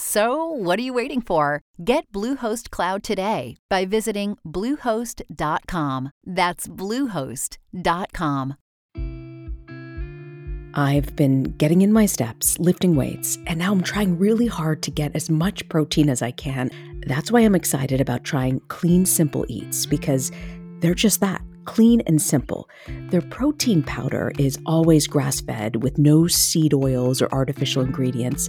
So, what are you waiting for? Get Bluehost Cloud today by visiting Bluehost.com. That's Bluehost.com. I've been getting in my steps, lifting weights, and now I'm trying really hard to get as much protein as I can. That's why I'm excited about trying Clean Simple Eats because they're just that clean and simple. Their protein powder is always grass fed with no seed oils or artificial ingredients.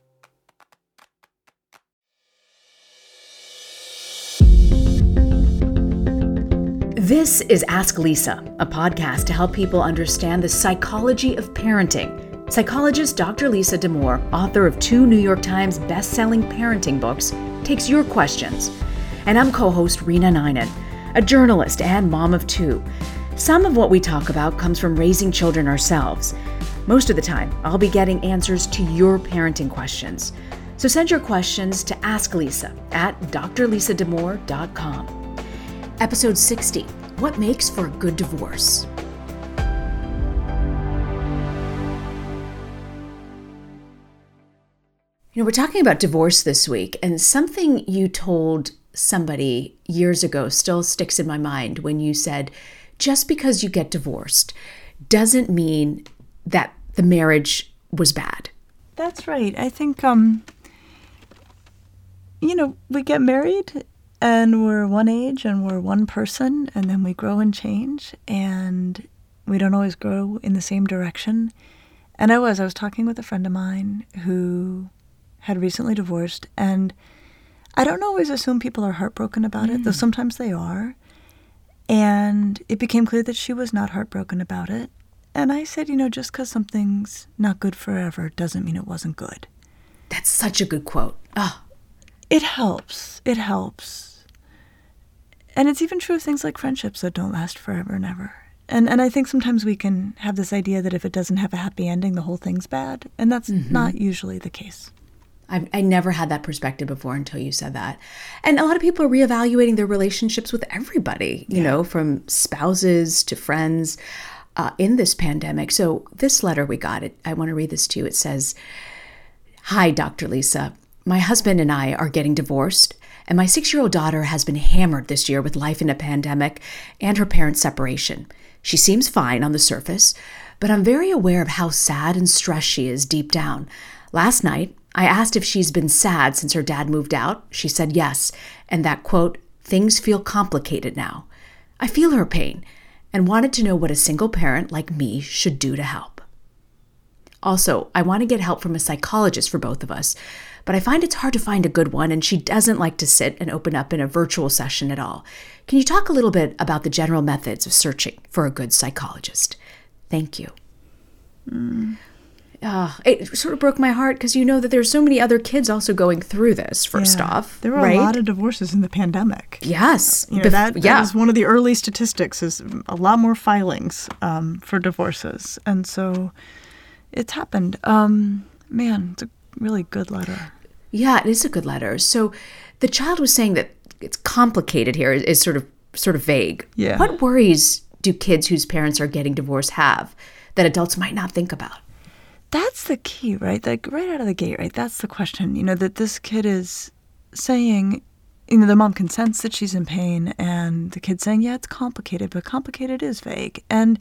This is Ask Lisa, a podcast to help people understand the psychology of parenting. Psychologist Dr. Lisa Damour, author of two New York Times best-selling parenting books, takes your questions. And I'm co-host Reena Ninan, a journalist and mom of two. Some of what we talk about comes from raising children ourselves. Most of the time, I'll be getting answers to your parenting questions. So send your questions to Ask Lisa at drlisadamour.com. Episode 60 what makes for a good divorce? You know, we're talking about divorce this week, and something you told somebody years ago still sticks in my mind when you said, just because you get divorced doesn't mean that the marriage was bad. That's right. I think, um, you know, we get married and we're one age and we're one person and then we grow and change and we don't always grow in the same direction. And i was i was talking with a friend of mine who had recently divorced and i don't always assume people are heartbroken about mm. it though mm. sometimes they are. And it became clear that she was not heartbroken about it. And i said you know just because something's not good forever doesn't mean it wasn't good. That's such a good quote. Oh it helps. It helps and it's even true of things like friendships that don't last forever and ever. And and I think sometimes we can have this idea that if it doesn't have a happy ending, the whole thing's bad, and that's mm-hmm. not usually the case. I, I never had that perspective before until you said that. And a lot of people are reevaluating their relationships with everybody, you yeah. know, from spouses to friends uh, in this pandemic. So, this letter we got, it, I want to read this to you. It says Hi, Dr. Lisa. My husband and I are getting divorced and my six year old daughter has been hammered this year with life in a pandemic and her parents' separation. She seems fine on the surface, but I'm very aware of how sad and stressed she is deep down. Last night, I asked if she's been sad since her dad moved out. She said yes, and that quote, things feel complicated now. I feel her pain and wanted to know what a single parent like me should do to help. Also, I want to get help from a psychologist for both of us but I find it's hard to find a good one, and she doesn't like to sit and open up in a virtual session at all. Can you talk a little bit about the general methods of searching for a good psychologist? Thank you. Mm. Uh, it sort of broke my heart because you know that there's so many other kids also going through this. First yeah. off, there were right? a lot of divorces in the pandemic. Yes, you know, Bef- that, yeah. is one of the early statistics. Is a lot more filings um, for divorces, and so it's happened. Um, man, it's a really good letter. Yeah, it is a good letter. So the child was saying that it's complicated here is, is sort of sort of vague. Yeah. What worries do kids whose parents are getting divorced have that adults might not think about? That's the key, right? Like right out of the gate, right? That's the question. You know, that this kid is saying, you know, the mom consents that she's in pain, and the kid's saying, yeah, it's complicated, but complicated is vague. And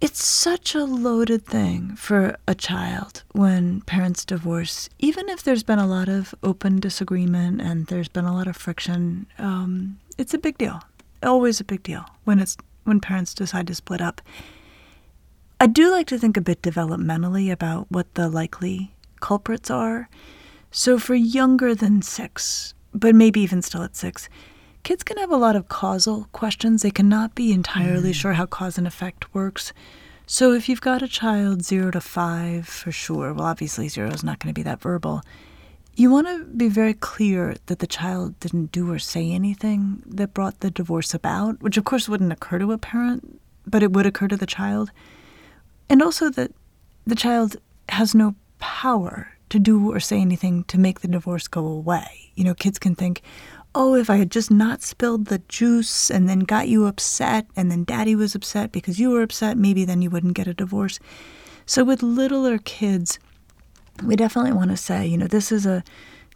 it's such a loaded thing for a child when parents divorce, even if there's been a lot of open disagreement and there's been a lot of friction. Um, it's a big deal, always a big deal when it's when parents decide to split up. I do like to think a bit developmentally about what the likely culprits are. So for younger than six, but maybe even still at six, kids can have a lot of causal questions. They cannot be entirely mm. sure how cause and effect works. So if you've got a child zero to five, for sure, well, obviously zero is not going to be that verbal. You want to be very clear that the child didn't do or say anything that brought the divorce about, which of course wouldn't occur to a parent, but it would occur to the child. And also that the child has no power to do or say anything to make the divorce go away. You know, kids can think, oh, if I had just not spilled the juice and then got you upset and then daddy was upset because you were upset, maybe then you wouldn't get a divorce. So with littler kids, we definitely want to say, you know, this is a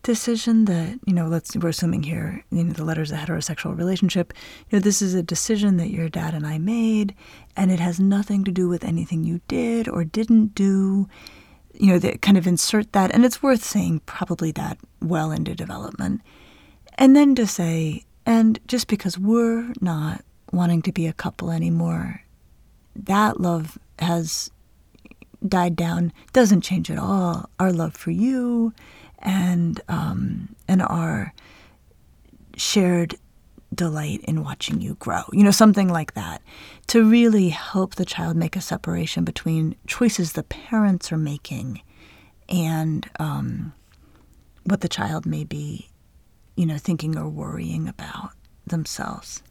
decision that, you know, let's we're assuming here, you know, the letter's a heterosexual relationship. You know, this is a decision that your dad and I made, and it has nothing to do with anything you did or didn't do you know, that kind of insert that, and it's worth saying probably that well into development. And then to say, and just because we're not wanting to be a couple anymore, that love has died down, doesn't change at all. Our love for you and um, and our shared delight in watching you grow. You know, something like that. To really help the child make a separation between choices the parents are making and um, what the child may be, you know, thinking or worrying about themselves.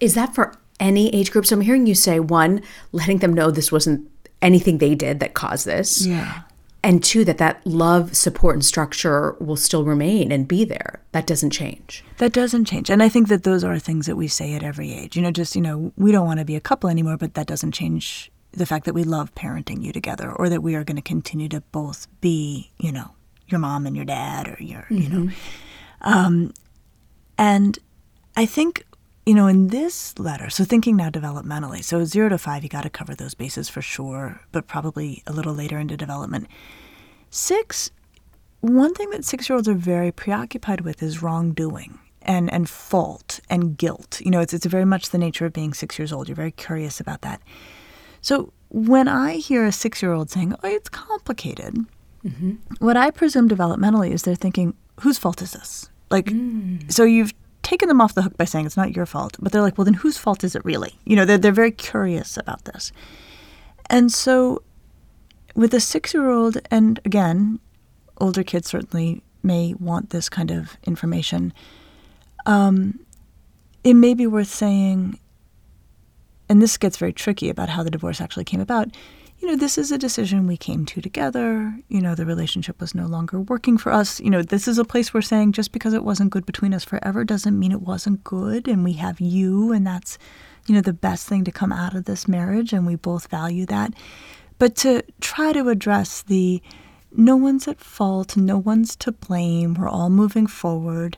Is that for any age group? So I'm hearing you say one, letting them know this wasn't anything they did that caused this. Yeah and two that that love support and structure will still remain and be there that doesn't change that doesn't change and i think that those are things that we say at every age you know just you know we don't want to be a couple anymore but that doesn't change the fact that we love parenting you together or that we are going to continue to both be you know your mom and your dad or your mm-hmm. you know mm-hmm. Um, and i think you know, in this letter, so thinking now developmentally, so zero to five, you got to cover those bases for sure, but probably a little later into development. Six, one thing that six year olds are very preoccupied with is wrongdoing and, and fault and guilt. You know, it's, it's very much the nature of being six years old. You're very curious about that. So when I hear a six year old saying, oh, it's complicated, mm-hmm. what I presume developmentally is they're thinking, whose fault is this? Like, mm. so you've taken them off the hook by saying it's not your fault, but they're like, well, then whose fault is it really? You know, they're, they're very curious about this. And so with a six year old, and again, older kids certainly may want this kind of information, um, it may be worth saying, and this gets very tricky about how the divorce actually came about you know, this is a decision we came to together. You know, the relationship was no longer working for us. You know, this is a place we're saying just because it wasn't good between us forever doesn't mean it wasn't good. And we have you, and that's, you know, the best thing to come out of this marriage. And we both value that. But to try to address the no one's at fault, no one's to blame, we're all moving forward.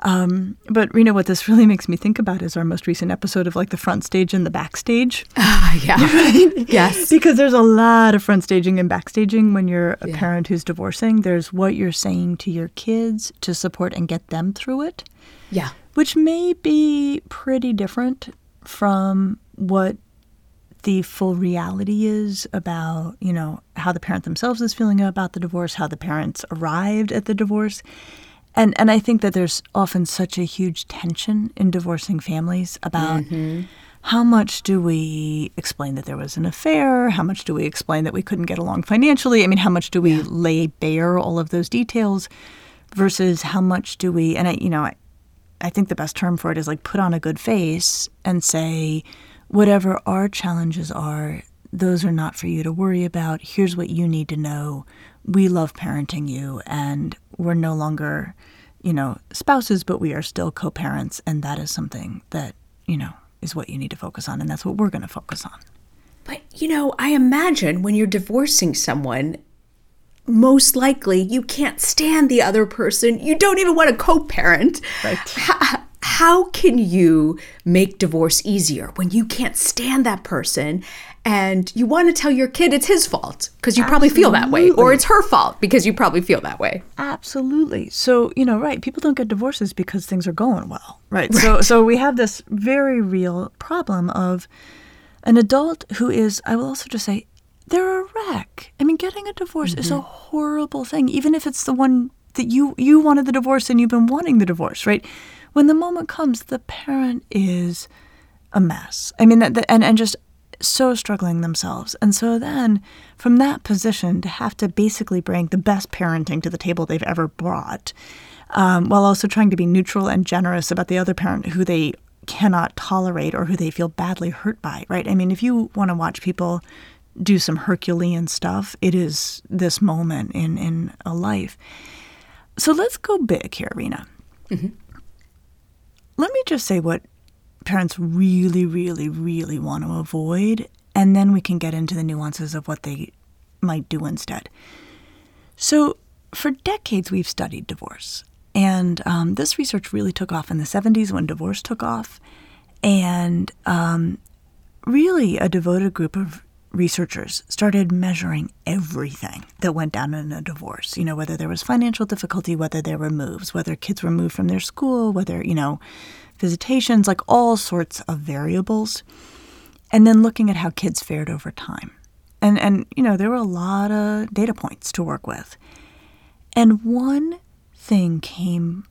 Um, but Reena, what this really makes me think about is our most recent episode of like the front stage and the backstage. Uh, yeah. right? Yes. because there's a lot of front staging and backstaging when you're a yeah. parent who's divorcing. There's what you're saying to your kids to support and get them through it. Yeah. Which may be pretty different from what the full reality is about, you know, how the parent themselves is feeling about the divorce, how the parents arrived at the divorce. And and I think that there's often such a huge tension in divorcing families about mm-hmm. how much do we explain that there was an affair? How much do we explain that we couldn't get along financially? I mean, how much do we yeah. lay bare all of those details versus how much do we and I you know, I, I think the best term for it is like put on a good face and say whatever our challenges are, those are not for you to worry about. Here's what you need to know. We love parenting you, and we're no longer, you know, spouses, but we are still co parents. And that is something that, you know, is what you need to focus on. And that's what we're going to focus on. But, you know, I imagine when you're divorcing someone, most likely you can't stand the other person. You don't even want to co parent. Right. How, how can you make divorce easier when you can't stand that person and you want to tell your kid it's his fault because you probably feel that way, or it's her fault because you probably feel that way? Absolutely. So, you know, right, people don't get divorces because things are going well. Right. So so we have this very real problem of an adult who is I will also just say they're a wreck. I mean, getting a divorce is a mm-hmm. horrible thing, even if it's the one that you you wanted the divorce and you've been wanting the divorce, right? When the moment comes, the parent is a mess. I mean, that, that- and and just so struggling themselves. And so then, from that position, to have to basically bring the best parenting to the table they've ever brought, um, while also trying to be neutral and generous about the other parent who they cannot tolerate or who they feel badly hurt by, right? I mean, if you want to watch people do some Herculean stuff, it is this moment in, in a life. So let's go big here, Reena. Let me just say what parents really, really, really want to avoid, and then we can get into the nuances of what they might do instead. So, for decades, we've studied divorce. And um, this research really took off in the 70s when divorce took off. And um, really, a devoted group of researchers started measuring everything that went down in a divorce. You know, whether there was financial difficulty, whether there were moves, whether kids were moved from their school, whether, you know, visitations, like all sorts of variables. And then looking at how kids fared over time. And, and you know, there were a lot of data points to work with. And one thing came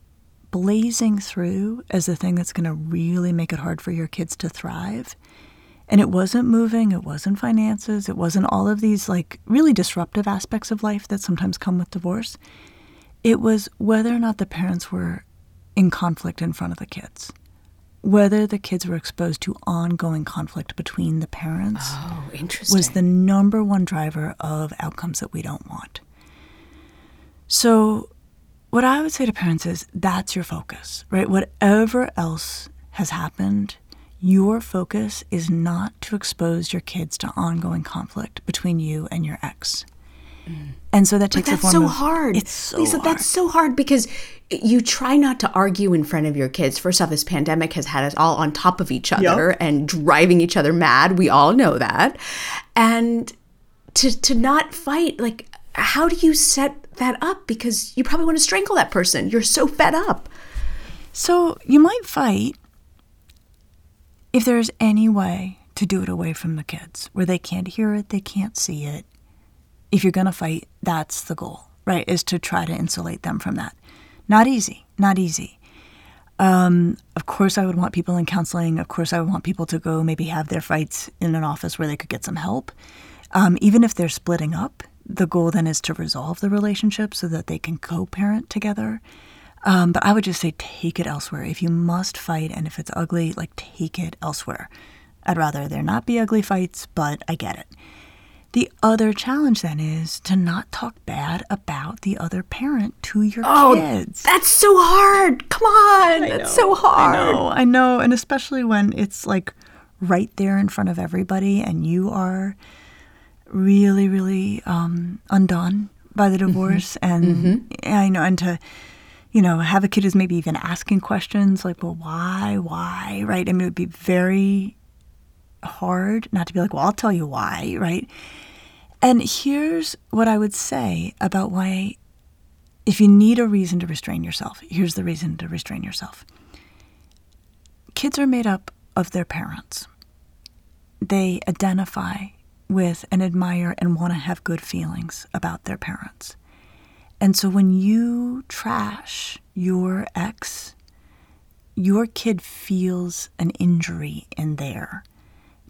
blazing through as the thing that's going to really make it hard for your kids to thrive. And it wasn't moving, it wasn't finances, it wasn't all of these like really disruptive aspects of life that sometimes come with divorce. It was whether or not the parents were in conflict in front of the kids, whether the kids were exposed to ongoing conflict between the parents Oh, was the number one driver of outcomes that we don't want. So, what I would say to parents is that's your focus, right? Whatever else has happened, your focus is not to expose your kids to ongoing conflict between you and your ex. And so that But takes that's the form so of- hard. It's so Lisa, hard. that's so hard because you try not to argue in front of your kids. First off, this pandemic has had us all on top of each other and driving each other mad. We all know that. And to to not fight, like how do you set that up? Because you probably want to strangle that person. You're so fed up. So you might fight if there's any way to do it away from the kids, where they can't hear it, they can't see it. If you're going to fight, that's the goal, right? Is to try to insulate them from that. Not easy, not easy. Um, of course, I would want people in counseling. Of course, I would want people to go maybe have their fights in an office where they could get some help. Um, even if they're splitting up, the goal then is to resolve the relationship so that they can co parent together. Um, but I would just say take it elsewhere. If you must fight and if it's ugly, like take it elsewhere. I'd rather there not be ugly fights, but I get it. The other challenge then is to not talk bad about the other parent to your kids. Oh, kids. that's so hard. Come on. That's so hard. I know, I know, and especially when it's like right there in front of everybody, and you are really, really um, undone by the divorce, and I know, and to you know have a kid who's maybe even asking questions like, well, why, why, right? I mean, it would be very hard not to be like, well, I'll tell you why, right? And here's what I would say about why if you need a reason to restrain yourself, here's the reason to restrain yourself. Kids are made up of their parents. They identify with and admire and want to have good feelings about their parents. And so when you trash your ex, your kid feels an injury in there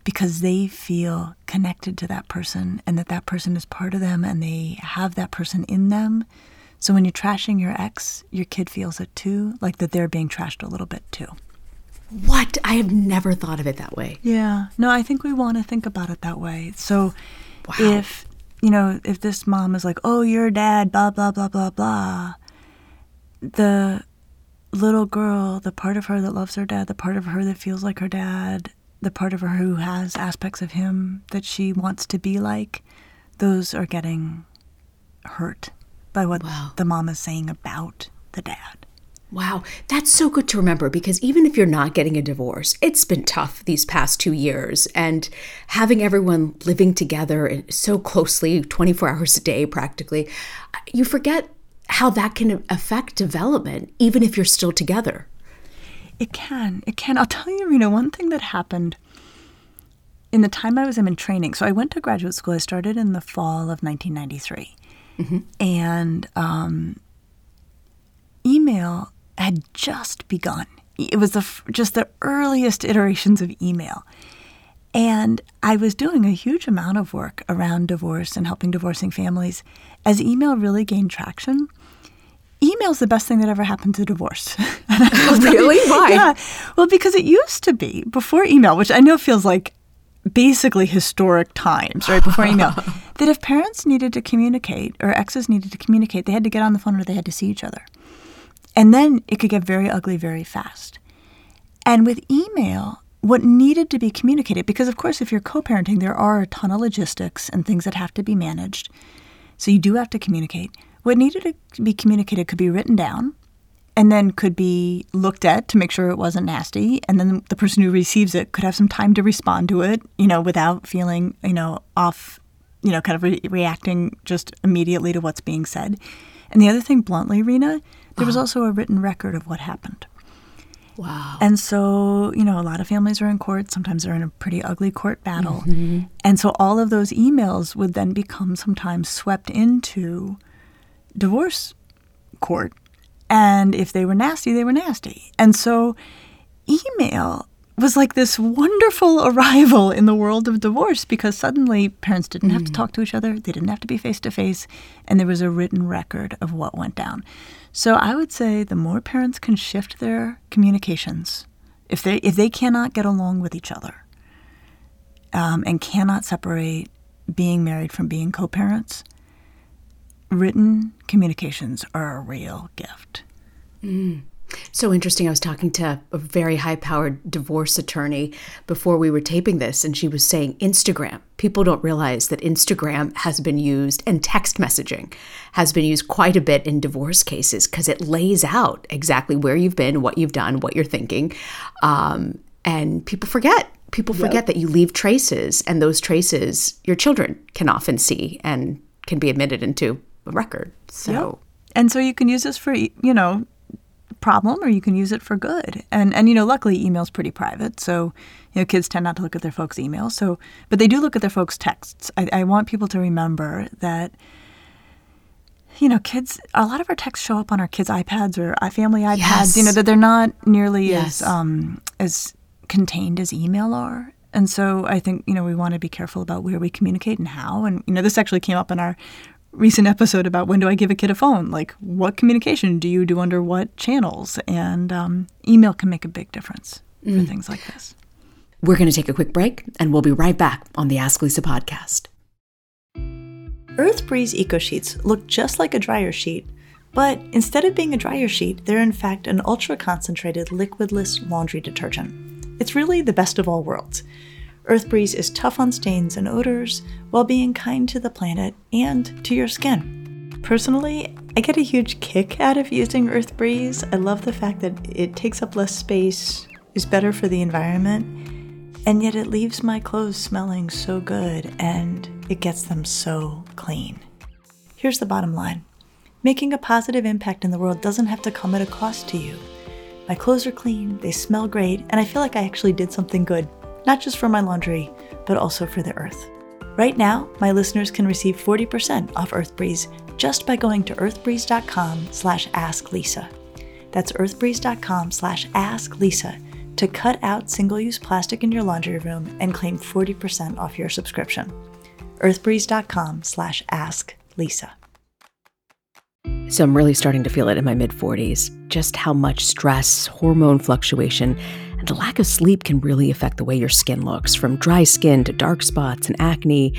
because they feel connected to that person and that that person is part of them and they have that person in them. So when you're trashing your ex, your kid feels it too, like that they're being trashed a little bit too. What? I have never thought of it that way. Yeah. No, I think we want to think about it that way. So wow. if, you know, if this mom is like, oh, your dad, blah, blah, blah, blah, blah, the little girl, the part of her that loves her dad, the part of her that feels like her dad, the part of her who has aspects of him that she wants to be like, those are getting hurt by what wow. the mom is saying about the dad. Wow, that's so good to remember because even if you're not getting a divorce, it's been tough these past two years. And having everyone living together so closely, 24 hours a day practically, you forget how that can affect development, even if you're still together. It can. It can. I'll tell you, Reena, one thing that happened in the time I was in training. So I went to graduate school. I started in the fall of 1993. Mm-hmm. And um, email had just begun. It was the, just the earliest iterations of email. And I was doing a huge amount of work around divorce and helping divorcing families. As email really gained traction, email's the best thing that ever happened to divorce. really? Why? Yeah. Well, because it used to be before email, which I know feels like basically historic times, right before email, that if parents needed to communicate or exes needed to communicate, they had to get on the phone or they had to see each other. And then it could get very ugly very fast. And with email, what needed to be communicated, because of course, if you're co parenting, there are a ton of logistics and things that have to be managed. So you do have to communicate. What needed to be communicated could be written down and then could be looked at to make sure it wasn't nasty. And then the person who receives it could have some time to respond to it, you know, without feeling, you know, off, you know, kind of re- reacting just immediately to what's being said. And the other thing, bluntly, Reena, there was also a written record of what happened. Wow. And so, you know, a lot of families are in court. Sometimes they're in a pretty ugly court battle. Mm-hmm. And so all of those emails would then become sometimes swept into divorce court and if they were nasty, they were nasty. And so email was like this wonderful arrival in the world of divorce because suddenly parents didn't have to mm. talk to each other, they didn't have to be face to face, and there was a written record of what went down. So I would say the more parents can shift their communications, if they if they cannot get along with each other, um, and cannot separate being married from being co-parents, written communications are a real gift. Mm. So interesting. I was talking to a very high powered divorce attorney before we were taping this, and she was saying Instagram. People don't realize that Instagram has been used and text messaging has been used quite a bit in divorce cases because it lays out exactly where you've been, what you've done, what you're thinking. Um, and people forget. People forget yep. that you leave traces, and those traces your children can often see and can be admitted into record. So. Yep. And so you can use this for, you know, problem or you can use it for good. And and you know, luckily email's pretty private, so you know, kids tend not to look at their folks' emails. So but they do look at their folks' texts. I, I want people to remember that you know, kids a lot of our texts show up on our kids' iPads or family iPads, yes. you know, that they're not nearly yes. as um as contained as email are. And so I think, you know, we want to be careful about where we communicate and how. And, you know, this actually came up in our recent episode about when do I give a kid a phone? Like, what communication do you do under what channels? And um, email can make a big difference for mm. things like this. We're going to take a quick break and we'll be right back on the Ask Lisa podcast. Earth Breeze Eco Sheets look just like a dryer sheet, but instead of being a dryer sheet, they're in fact an ultra concentrated liquidless laundry detergent. It's really the best of all worlds. Earth Breeze is tough on stains and odors while being kind to the planet and to your skin. Personally, I get a huge kick out of using Earth Breeze. I love the fact that it takes up less space, is better for the environment, and yet it leaves my clothes smelling so good and it gets them so clean. Here's the bottom line making a positive impact in the world doesn't have to come at a cost to you. My clothes are clean, they smell great, and I feel like I actually did something good not just for my laundry, but also for the earth. Right now, my listeners can receive 40% off EarthBreeze just by going to earthbreeze.com slash asklisa. That's earthbreeze.com slash asklisa to cut out single-use plastic in your laundry room and claim 40% off your subscription. earthbreeze.com slash asklisa. So I'm really starting to feel it in my mid 40s just how much stress, hormone fluctuation, and the lack of sleep can really affect the way your skin looks, from dry skin to dark spots and acne.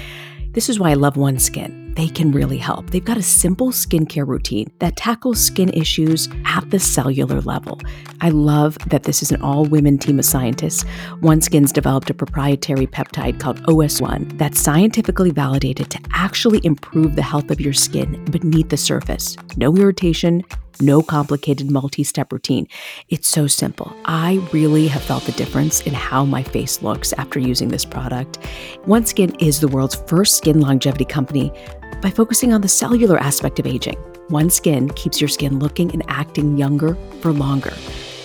This is why I love OneSkin. They can really help. They've got a simple skincare routine that tackles skin issues at the cellular level. I love that this is an all women team of scientists. OneSkin's developed a proprietary peptide called OS1 that's scientifically validated to actually improve the health of your skin beneath the surface. No irritation, no complicated multi step routine. It's so simple. I really have felt the difference in how my face looks after using this product. OneSkin is the world's first skin longevity company by focusing on the cellular aspect of aging. OneSkin keeps your skin looking and acting younger for longer.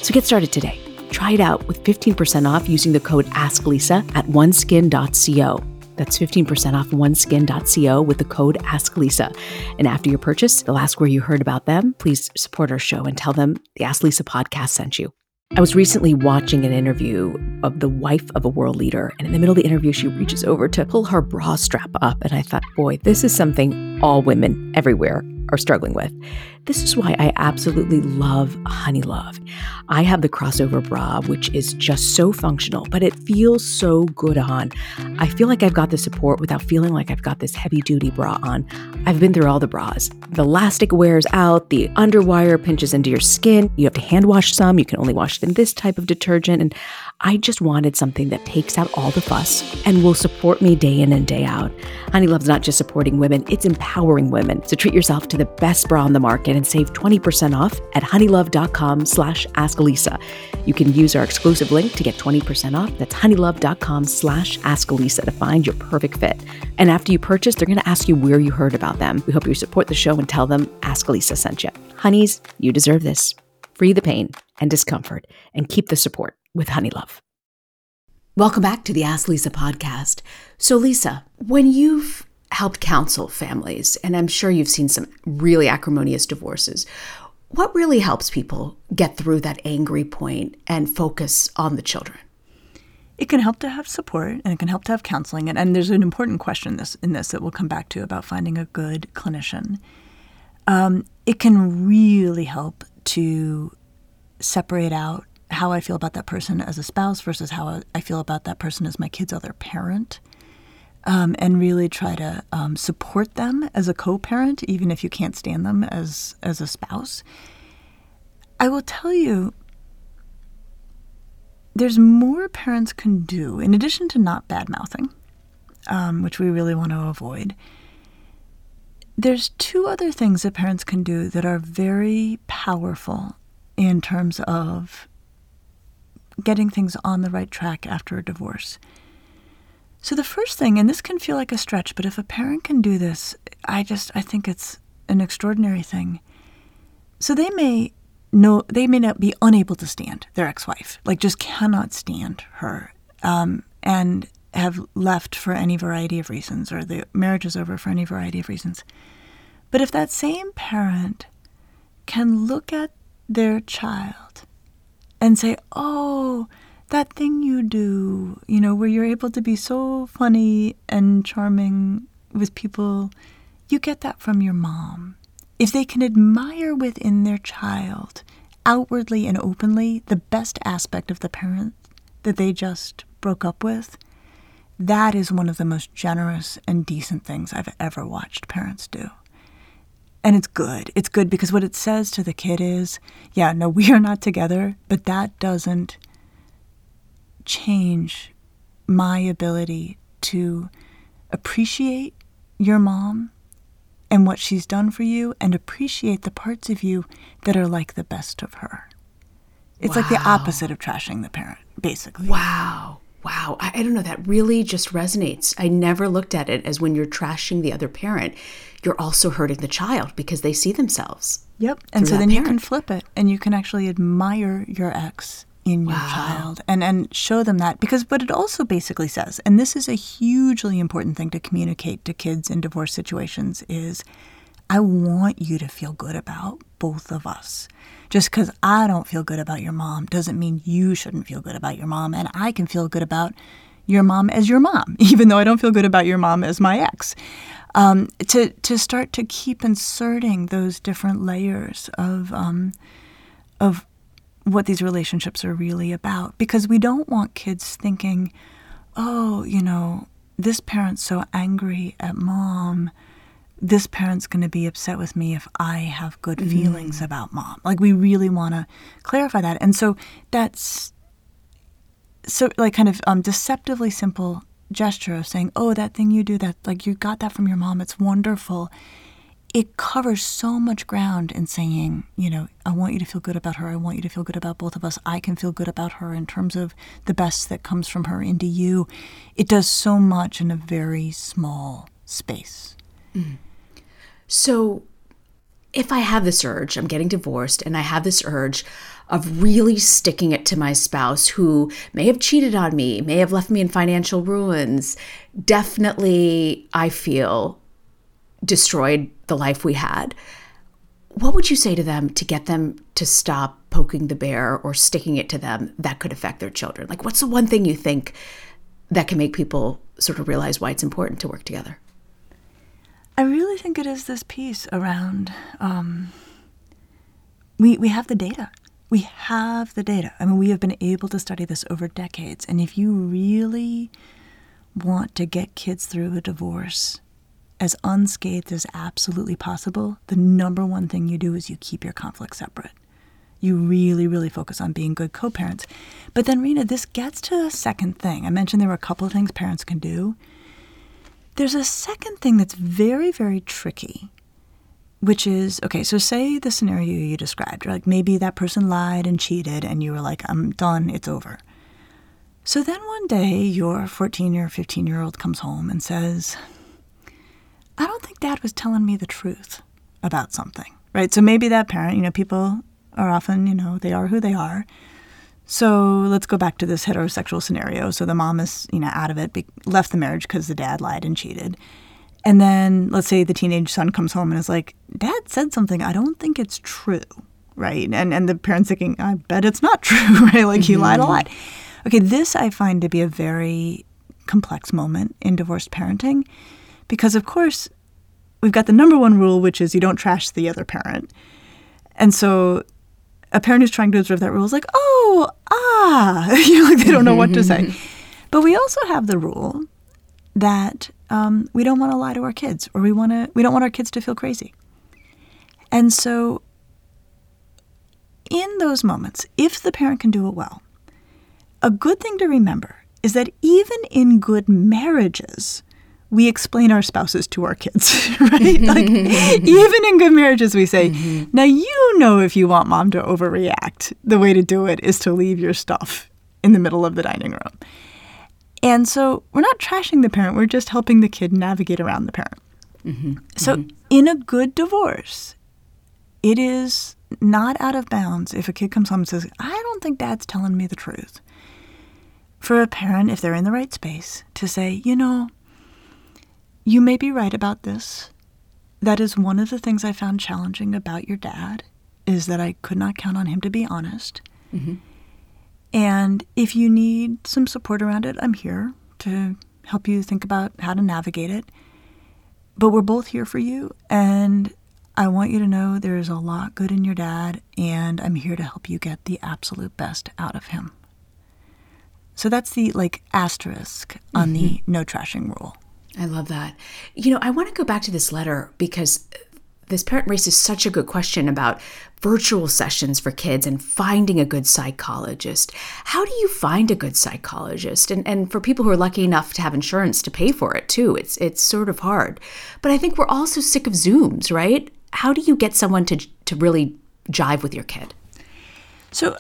So get started today. Try it out with 15% off using the code AskLisa at oneskin.co. That's 15% off oneskin.co with the code AskLisa. And after your purchase, they'll ask where you heard about them. Please support our show and tell them the Ask Lisa podcast sent you. I was recently watching an interview of the wife of a world leader, and in the middle of the interview, she reaches over to pull her bra strap up. And I thought, boy, this is something all women everywhere are struggling with. This is why I absolutely love Honeylove. I have the crossover bra, which is just so functional, but it feels so good on. I feel like I've got the support without feeling like I've got this heavy duty bra on. I've been through all the bras. The elastic wears out, the underwire pinches into your skin. You have to hand wash some, you can only wash it in this type of detergent. And I just wanted something that takes out all the fuss and will support me day in and day out. Honeylove's not just supporting women, it's empowering women. So treat yourself to the best bra on the market and save 20% off at honeylove.com slash askalisa. You can use our exclusive link to get 20% off. That's honeylove.com slash askalisa to find your perfect fit. And after you purchase, they're going to ask you where you heard about them. We hope you support the show and tell them Ask Lisa sent you. Honeys, you deserve this. Free the pain and discomfort and keep the support with Honeylove. Welcome back to the Ask Lisa podcast. So, Lisa, when you've helped counsel families, and I'm sure you've seen some really acrimonious divorces, what really helps people get through that angry point and focus on the children? It can help to have support and it can help to have counseling. And, and there's an important question in this, in this that we'll come back to about finding a good clinician. Um, it can really help to separate out how I feel about that person as a spouse versus how I feel about that person as my kid's other parent. Um, and really try to um, support them as a co-parent, even if you can't stand them as as a spouse. I will tell you, there's more parents can do in addition to not bad mouthing, um, which we really want to avoid. There's two other things that parents can do that are very powerful in terms of getting things on the right track after a divorce. So the first thing, and this can feel like a stretch, but if a parent can do this, I just I think it's an extraordinary thing. So they may know they may not be unable to stand their ex-wife, like just cannot stand her, um, and have left for any variety of reasons, or the marriage is over for any variety of reasons. But if that same parent can look at their child and say, oh, that thing you do, you know, where you're able to be so funny and charming with people, you get that from your mom. If they can admire within their child, outwardly and openly, the best aspect of the parent that they just broke up with, that is one of the most generous and decent things I've ever watched parents do. And it's good. It's good because what it says to the kid is, yeah, no, we are not together, but that doesn't change my ability to appreciate your mom and what she's done for you and appreciate the parts of you that are like the best of her. It's wow. like the opposite of trashing the parent, basically. Wow. Wow. I, I, don't know. That really just resonates. I never looked at it as when you're trashing the other parent, you're also hurting the child because they see themselves. Yep. And so then parent. you can flip it and you can actually admire your ex in your wow. child and, and show them that because what it also basically says, and this is a hugely important thing to communicate to kids in divorce situations, is I want you to feel good about both of us. Just because I don't feel good about your mom doesn't mean you shouldn't feel good about your mom. And I can feel good about your mom as your mom, even though I don't feel good about your mom as my ex. Um, to to start to keep inserting those different layers of um, of what these relationships are really about, because we don't want kids thinking, oh, you know, this parent's so angry at mom. This parent's going to be upset with me if I have good mm-hmm. feelings about mom. Like, we really want to clarify that. And so that's so, like, kind of um, deceptively simple gesture of saying, oh, that thing you do, that, like, you got that from your mom, it's wonderful it covers so much ground in saying, you know, I want you to feel good about her. I want you to feel good about both of us. I can feel good about her in terms of the best that comes from her into you. It does so much in a very small space. Mm. So, if I have this urge, I'm getting divorced, and I have this urge of really sticking it to my spouse who may have cheated on me, may have left me in financial ruins, definitely, I feel destroyed the life we had. What would you say to them to get them to stop poking the bear or sticking it to them that could affect their children? Like, what's the one thing you think that can make people sort of realize why it's important to work together? I really think it is this piece around um, we we have the data. We have the data. I mean, we have been able to study this over decades. And if you really want to get kids through a divorce, as unscathed as absolutely possible, the number one thing you do is you keep your conflict separate. You really, really focus on being good co parents. But then, Reena, this gets to a second thing. I mentioned there were a couple of things parents can do. There's a second thing that's very, very tricky, which is okay, so say the scenario you described, like maybe that person lied and cheated, and you were like, I'm done, it's over. So then one day, your 14 or 15 year old comes home and says, I don't think dad was telling me the truth about something, right? So maybe that parent, you know, people are often, you know, they are who they are. So let's go back to this heterosexual scenario. So the mom is, you know, out of it, be- left the marriage because the dad lied and cheated. And then let's say the teenage son comes home and is like, Dad said something. I don't think it's true, right? And and the parent's thinking, I bet it's not true, right? Like mm-hmm. he lied a mm-hmm. lot. Okay, this I find to be a very complex moment in divorced parenting because, of course, we've got the number one rule, which is you don't trash the other parent. And so a parent who's trying to observe that rule is like, oh, ah, you know, like they don't know what to say. But we also have the rule that um, we don't want to lie to our kids, or we want to we don't want our kids to feel crazy. And so, in those moments, if the parent can do it well, a good thing to remember is that even in good marriages, we explain our spouses to our kids, right? Like, even in good marriages, we say, mm-hmm. now you know if you want mom to overreact, the way to do it is to leave your stuff in the middle of the dining room. And so we're not trashing the parent, we're just helping the kid navigate around the parent. Mm-hmm. So, mm-hmm. in a good divorce, it is not out of bounds if a kid comes home and says, I don't think dad's telling me the truth. For a parent, if they're in the right space, to say, you know, you may be right about this. That is one of the things I found challenging about your dad is that I could not count on him to be honest. Mm-hmm. And if you need some support around it, I'm here to help you think about how to navigate it. But we're both here for you and I want you to know there is a lot good in your dad and I'm here to help you get the absolute best out of him. So that's the like asterisk on mm-hmm. the no trashing rule. I love that. You know, I want to go back to this letter because this parent raises such a good question about virtual sessions for kids and finding a good psychologist. How do you find a good psychologist? And and for people who are lucky enough to have insurance to pay for it too, it's it's sort of hard. But I think we're also sick of Zooms, right? How do you get someone to to really jive with your kid? So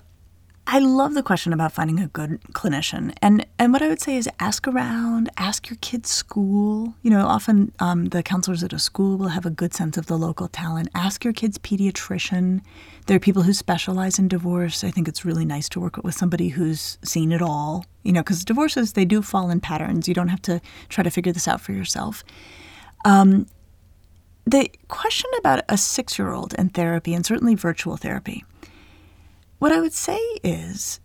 I love the question about finding a good clinician. And, and what I would say is ask around, ask your kid's school. You know, often um, the counselors at a school will have a good sense of the local talent. Ask your kid's pediatrician. There are people who specialize in divorce. I think it's really nice to work with somebody who's seen it all, you know, because divorces, they do fall in patterns. You don't have to try to figure this out for yourself. Um, the question about a six year old and therapy, and certainly virtual therapy, what I would say is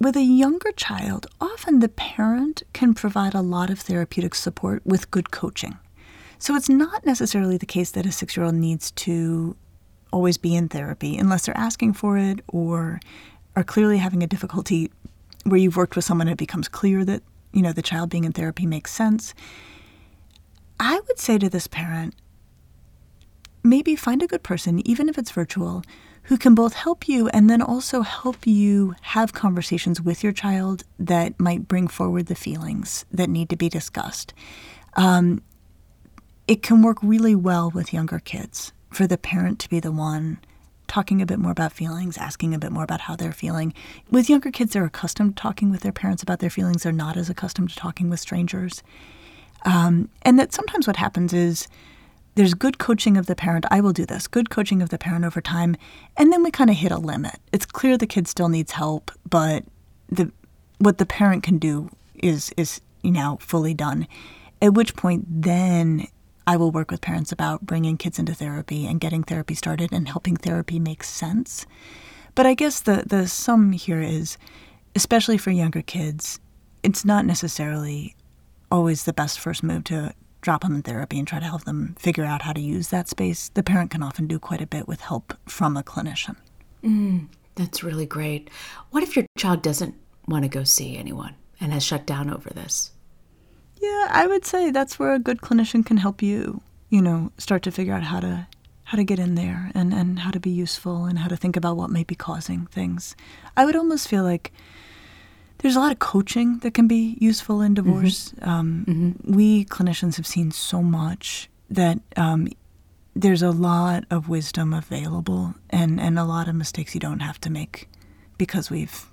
with a younger child, often the parent can provide a lot of therapeutic support with good coaching. So it's not necessarily the case that a six year old needs to always be in therapy unless they're asking for it or are clearly having a difficulty where you've worked with someone and it becomes clear that, you know, the child being in therapy makes sense. I would say to this parent, maybe find a good person, even if it's virtual, who can both help you and then also help you have conversations with your child that might bring forward the feelings that need to be discussed. Um, it can work really well with younger kids for the parent to be the one talking a bit more about feelings, asking a bit more about how they're feeling. With younger kids, they're accustomed to talking with their parents about their feelings. They're not as accustomed to talking with strangers. Um, and that sometimes what happens is there's good coaching of the parent. I will do this, good coaching of the parent over time. And then we kind of hit a limit. It's clear the kid still needs help, but the what the parent can do is is you know fully done. At which point then I will work with parents about bringing kids into therapy and getting therapy started and helping therapy make sense. But I guess the the sum here is especially for younger kids, it's not necessarily always the best first move to drop them in therapy and try to help them figure out how to use that space. The parent can often do quite a bit with help from a clinician. Mm, that's really great. What if your child doesn't want to go see anyone and has shut down over this? Yeah, I would say that's where a good clinician can help you, you know, start to figure out how to how to get in there and, and how to be useful and how to think about what might be causing things. I would almost feel like there's a lot of coaching that can be useful in divorce. Mm-hmm. Um, mm-hmm. We clinicians have seen so much that um, there's a lot of wisdom available, and, and a lot of mistakes you don't have to make because we've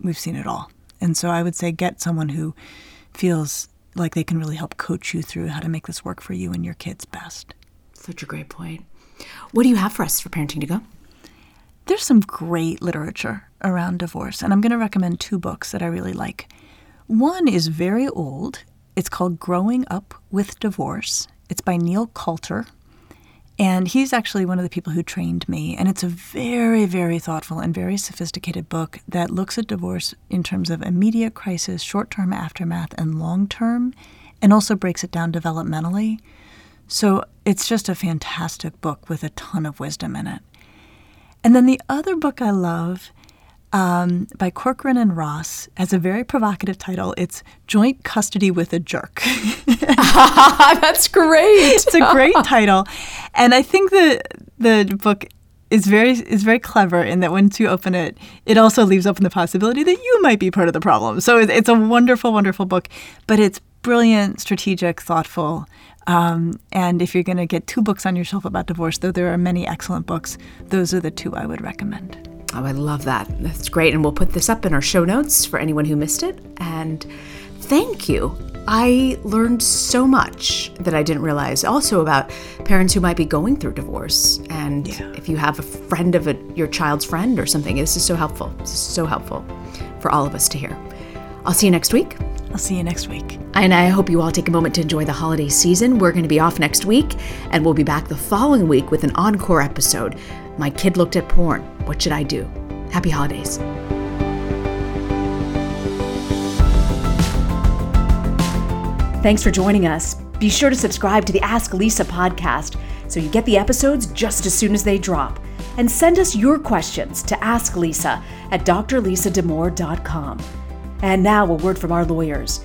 we've seen it all. And so I would say get someone who feels like they can really help coach you through how to make this work for you and your kids best. Such a great point. What do you have for us for parenting to go? There's some great literature around divorce, and I'm going to recommend two books that I really like. One is very old. It's called Growing Up with Divorce. It's by Neil Kalter. And he's actually one of the people who trained me. And it's a very, very thoughtful and very sophisticated book that looks at divorce in terms of immediate crisis, short term aftermath, and long term, and also breaks it down developmentally. So it's just a fantastic book with a ton of wisdom in it. And then the other book I love um, by Corcoran and Ross has a very provocative title. It's Joint Custody with a Jerk. That's great. it's a great title. And I think the the book is very is very clever in that once you open it, it also leaves open the possibility that you might be part of the problem. So it's a wonderful, wonderful book, but it's brilliant, strategic, thoughtful. Um, and if you're going to get two books on your shelf about divorce, though there are many excellent books, those are the two I would recommend. Oh, I love that. That's great. And we'll put this up in our show notes for anyone who missed it. And thank you. I learned so much that I didn't realize also about parents who might be going through divorce. And yeah. if you have a friend of a, your child's friend or something, this is so helpful. This is so helpful for all of us to hear. I'll see you next week. I'll see you next week. And I hope you all take a moment to enjoy the holiday season. We're going to be off next week, and we'll be back the following week with an encore episode. My kid looked at porn. What should I do? Happy holidays. Thanks for joining us. Be sure to subscribe to the Ask Lisa podcast so you get the episodes just as soon as they drop. And send us your questions to Ask Lisa at drlisadamour.com. And now, a word from our lawyers.